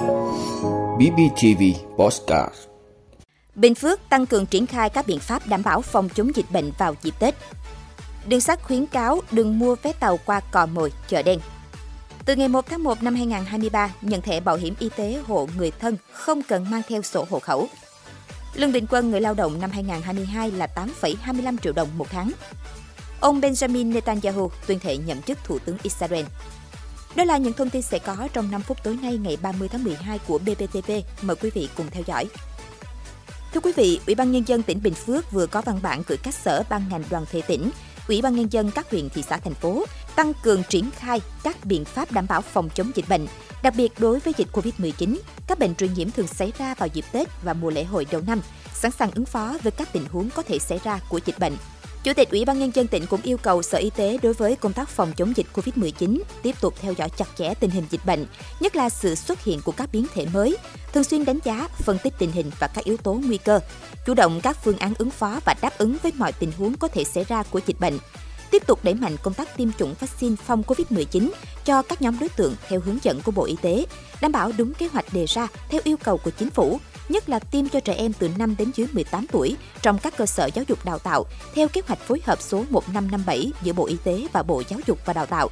BBTV Postcard Bình Phước tăng cường triển khai các biện pháp đảm bảo phòng chống dịch bệnh vào dịp Tết. Đường sắt khuyến cáo đừng mua vé tàu qua cò mồi, chợ đen. Từ ngày 1 tháng 1 năm 2023, nhận thẻ bảo hiểm y tế hộ người thân không cần mang theo sổ hộ khẩu. Lương bình quân người lao động năm 2022 là 8,25 triệu đồng một tháng. Ông Benjamin Netanyahu tuyên thệ nhậm chức Thủ tướng Israel. Đó là những thông tin sẽ có trong 5 phút tối nay ngày 30 tháng 12 của BBTV. Mời quý vị cùng theo dõi. Thưa quý vị, Ủy ban Nhân dân tỉnh Bình Phước vừa có văn bản gửi các sở ban ngành đoàn thể tỉnh, Ủy ban Nhân dân các huyện, thị xã, thành phố tăng cường triển khai các biện pháp đảm bảo phòng chống dịch bệnh, đặc biệt đối với dịch COVID-19, các bệnh truyền nhiễm thường xảy ra vào dịp Tết và mùa lễ hội đầu năm, sẵn sàng ứng phó với các tình huống có thể xảy ra của dịch bệnh. Chủ tịch Ủy ban Nhân dân tỉnh cũng yêu cầu Sở Y tế đối với công tác phòng chống dịch COVID-19 tiếp tục theo dõi chặt chẽ tình hình dịch bệnh, nhất là sự xuất hiện của các biến thể mới, thường xuyên đánh giá, phân tích tình hình và các yếu tố nguy cơ, chủ động các phương án ứng phó và đáp ứng với mọi tình huống có thể xảy ra của dịch bệnh. Tiếp tục đẩy mạnh công tác tiêm chủng vaccine phòng COVID-19 cho các nhóm đối tượng theo hướng dẫn của Bộ Y tế, đảm bảo đúng kế hoạch đề ra theo yêu cầu của chính phủ, nhất là tiêm cho trẻ em từ 5 đến dưới 18 tuổi trong các cơ sở giáo dục đào tạo theo kế hoạch phối hợp số 1557 giữa Bộ Y tế và Bộ Giáo dục và Đào tạo.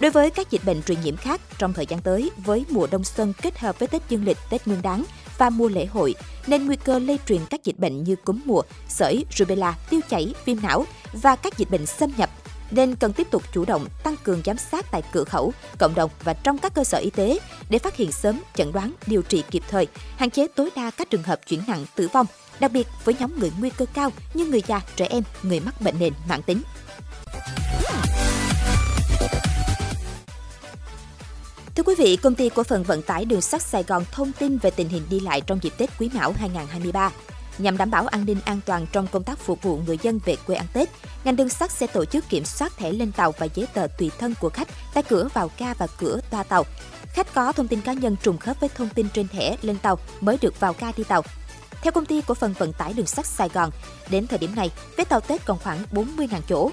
Đối với các dịch bệnh truyền nhiễm khác trong thời gian tới, với mùa đông xuân kết hợp với Tết dương lịch, Tết nguyên Đán và mùa lễ hội, nên nguy cơ lây truyền các dịch bệnh như cúm mùa, sởi, rubella, tiêu chảy, viêm não và các dịch bệnh xâm nhập nên cần tiếp tục chủ động tăng cường giám sát tại cửa khẩu, cộng đồng và trong các cơ sở y tế để phát hiện sớm, chẩn đoán, điều trị kịp thời, hạn chế tối đa các trường hợp chuyển nặng tử vong, đặc biệt với nhóm người nguy cơ cao như người già, trẻ em, người mắc bệnh nền mãn tính. Thưa quý vị, công ty cổ phần vận tải đường sắt Sài Gòn thông tin về tình hình đi lại trong dịp Tết Quý Mão 2023. Nhằm đảm bảo an ninh an toàn trong công tác phục vụ người dân về quê ăn Tết, ngành đường sắt sẽ tổ chức kiểm soát thẻ lên tàu và giấy tờ tùy thân của khách tại cửa vào ga và cửa toa tàu. Khách có thông tin cá nhân trùng khớp với thông tin trên thẻ lên tàu mới được vào ga đi tàu. Theo công ty cổ phần vận tải đường sắt Sài Gòn, đến thời điểm này, vé tàu Tết còn khoảng 40.000 chỗ.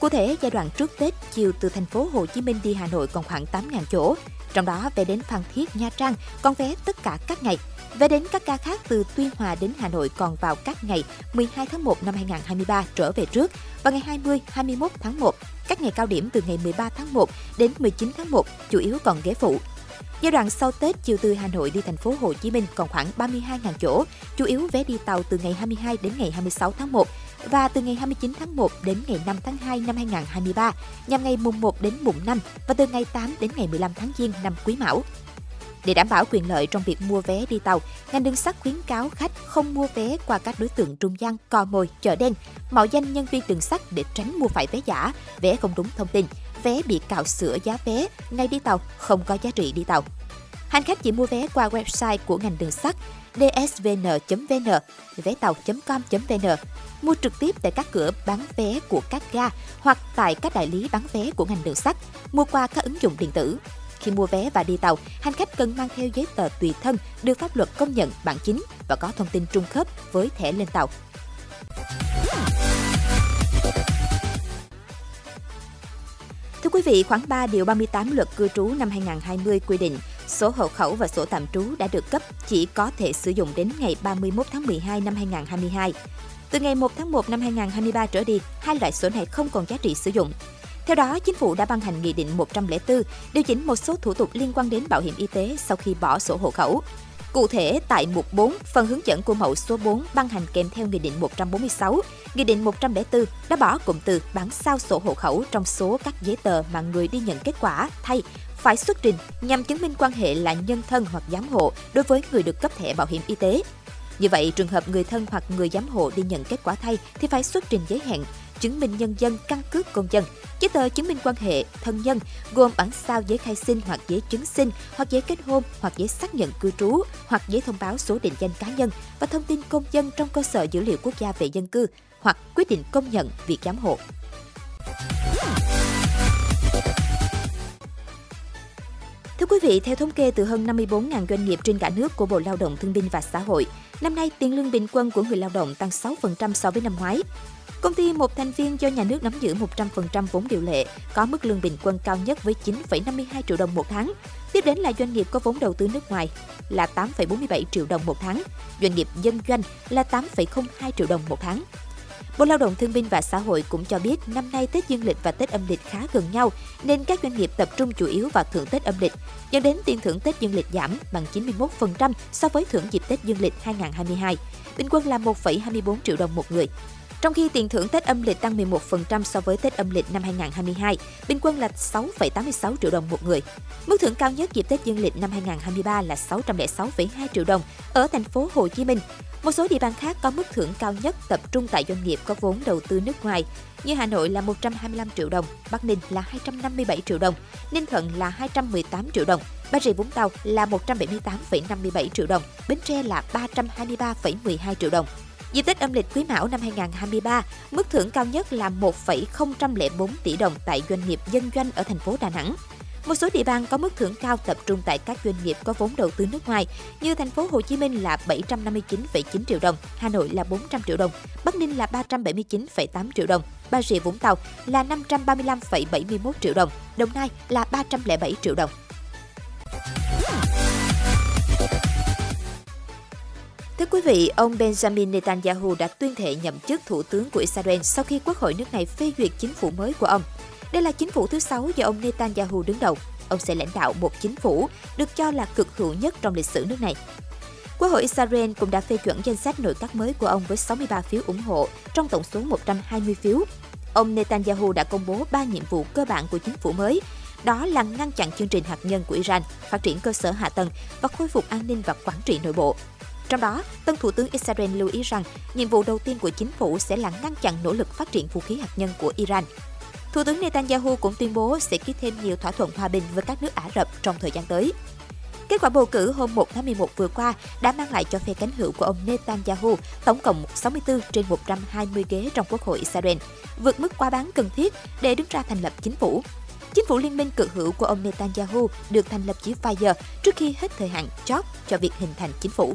Cụ thể, giai đoạn trước Tết, chiều từ thành phố Hồ Chí Minh đi Hà Nội còn khoảng 8.000 chỗ. Trong đó, vé đến Phan Thiết, Nha Trang còn vé tất cả các ngày. Vé đến các ga khác từ Tuyên Hòa đến Hà Nội còn vào các ngày 12 tháng 1 năm 2023 trở về trước và ngày 20, 21 tháng 1. Các ngày cao điểm từ ngày 13 tháng 1 đến 19 tháng 1 chủ yếu còn ghế phụ. Giai đoạn sau Tết chiều từ Hà Nội đi thành phố Hồ Chí Minh còn khoảng 32.000 chỗ, chủ yếu vé đi tàu từ ngày 22 đến ngày 26 tháng 1 và từ ngày 29 tháng 1 đến ngày 5 tháng 2 năm 2023, nhằm ngày mùng 1 đến mùng 5 và từ ngày 8 đến ngày 15 tháng Giêng năm Quý Mão. Để đảm bảo quyền lợi trong việc mua vé đi tàu, ngành đường sắt khuyến cáo khách không mua vé qua các đối tượng trung gian, cò mồi, chợ đen, mạo danh nhân viên đường sắt để tránh mua phải vé giả, vé không đúng thông tin, vé bị cạo sửa giá vé, ngày đi tàu không có giá trị đi tàu. Hành khách chỉ mua vé qua website của ngành đường sắt dsvn.vn, vé tàu.com.vn, mua trực tiếp tại các cửa bán vé của các ga hoặc tại các đại lý bán vé của ngành đường sắt, mua qua các ứng dụng điện tử. Khi mua vé và đi tàu, hành khách cần mang theo giấy tờ tùy thân được pháp luật công nhận bản chính và có thông tin trung khớp với thẻ lên tàu. Thưa quý vị, khoảng 3 điều 38 luật cư trú năm 2020 quy định sổ hộ khẩu và sổ tạm trú đã được cấp chỉ có thể sử dụng đến ngày 31 tháng 12 năm 2022. Từ ngày 1 tháng 1 năm 2023 trở đi, hai loại sổ này không còn giá trị sử dụng. Theo đó, Chính phủ đã ban hành Nghị định 104 điều chỉnh một số thủ tục liên quan đến bảo hiểm y tế sau khi bỏ sổ hộ khẩu. Cụ thể, tại mục 4, phần hướng dẫn của mẫu số 4 ban hành kèm theo Nghị định 146, Nghị định 104 đã bỏ cụm từ bán sao sổ hộ khẩu trong số các giấy tờ mà người đi nhận kết quả thay phải xuất trình nhằm chứng minh quan hệ là nhân thân hoặc giám hộ đối với người được cấp thẻ bảo hiểm y tế. Như vậy, trường hợp người thân hoặc người giám hộ đi nhận kết quả thay thì phải xuất trình giấy hẹn, chứng minh nhân dân, căn cước công dân, giấy tờ chứng minh quan hệ thân nhân gồm bản sao giấy khai sinh hoặc giấy chứng sinh hoặc giấy kết hôn hoặc giấy xác nhận cư trú hoặc giấy thông báo số định danh cá nhân và thông tin công dân trong cơ sở dữ liệu quốc gia về dân cư hoặc quyết định công nhận việc giám hộ. Thưa quý vị, theo thống kê từ hơn 54.000 doanh nghiệp trên cả nước của Bộ Lao động Thương binh và Xã hội, năm nay tiền lương bình quân của người lao động tăng 6% so với năm ngoái. Công ty một thành viên do nhà nước nắm giữ 100% vốn điều lệ, có mức lương bình quân cao nhất với 9,52 triệu đồng một tháng. Tiếp đến là doanh nghiệp có vốn đầu tư nước ngoài là 8,47 triệu đồng một tháng, doanh nghiệp dân doanh là 8,02 triệu đồng một tháng. Bộ Lao động Thương binh và Xã hội cũng cho biết năm nay Tết Dương lịch và Tết âm lịch khá gần nhau nên các doanh nghiệp tập trung chủ yếu vào thưởng Tết âm lịch, dẫn đến tiền thưởng Tết Dương lịch giảm bằng 91% so với thưởng dịp Tết Dương lịch 2022, bình quân là 1,24 triệu đồng một người. Trong khi tiền thưởng Tết âm lịch tăng 11% so với Tết âm lịch năm 2022, bình quân là 6,86 triệu đồng một người. Mức thưởng cao nhất dịp Tết dương lịch năm 2023 là 606,2 triệu đồng ở thành phố Hồ Chí Minh. Một số địa bàn khác có mức thưởng cao nhất tập trung tại doanh nghiệp có vốn đầu tư nước ngoài, như Hà Nội là 125 triệu đồng, Bắc Ninh là 257 triệu đồng, Ninh Thuận là 218 triệu đồng, Bà Rịa Vũng Tàu là 178,57 triệu đồng, Bến Tre là 323,12 triệu đồng. Dịp Tết âm lịch Quý Mão năm 2023, mức thưởng cao nhất là 1,004 tỷ đồng tại doanh nghiệp dân doanh ở thành phố Đà Nẵng. Một số địa bàn có mức thưởng cao tập trung tại các doanh nghiệp có vốn đầu tư nước ngoài như thành phố Hồ Chí Minh là 759,9 triệu đồng, Hà Nội là 400 triệu đồng, Bắc Ninh là 379,8 triệu đồng, Bà Rịa Vũng Tàu là 535,71 triệu đồng, Đồng Nai là 307 triệu đồng. Thưa quý vị, ông Benjamin Netanyahu đã tuyên thệ nhậm chức thủ tướng của Israel sau khi quốc hội nước này phê duyệt chính phủ mới của ông. Đây là chính phủ thứ sáu do ông Netanyahu đứng đầu. Ông sẽ lãnh đạo một chính phủ được cho là cực hữu nhất trong lịch sử nước này. Quốc hội Israel cũng đã phê chuẩn danh sách nội các mới của ông với 63 phiếu ủng hộ trong tổng số 120 phiếu. Ông Netanyahu đã công bố ba nhiệm vụ cơ bản của chính phủ mới, đó là ngăn chặn chương trình hạt nhân của Iran, phát triển cơ sở hạ tầng và khôi phục an ninh và quản trị nội bộ. Trong đó, tân Thủ tướng Israel lưu ý rằng nhiệm vụ đầu tiên của chính phủ sẽ là ngăn chặn nỗ lực phát triển vũ khí hạt nhân của Iran. Thủ tướng Netanyahu cũng tuyên bố sẽ ký thêm nhiều thỏa thuận hòa bình với các nước Ả Rập trong thời gian tới. Kết quả bầu cử hôm 1 tháng 11 vừa qua đã mang lại cho phe cánh hữu của ông Netanyahu tổng cộng 64 trên 120 ghế trong Quốc hội Israel, vượt mức quá bán cần thiết để đứng ra thành lập chính phủ. Chính phủ liên minh cực hữu của ông Netanyahu được thành lập chỉ vài giờ trước khi hết thời hạn chót cho việc hình thành chính phủ.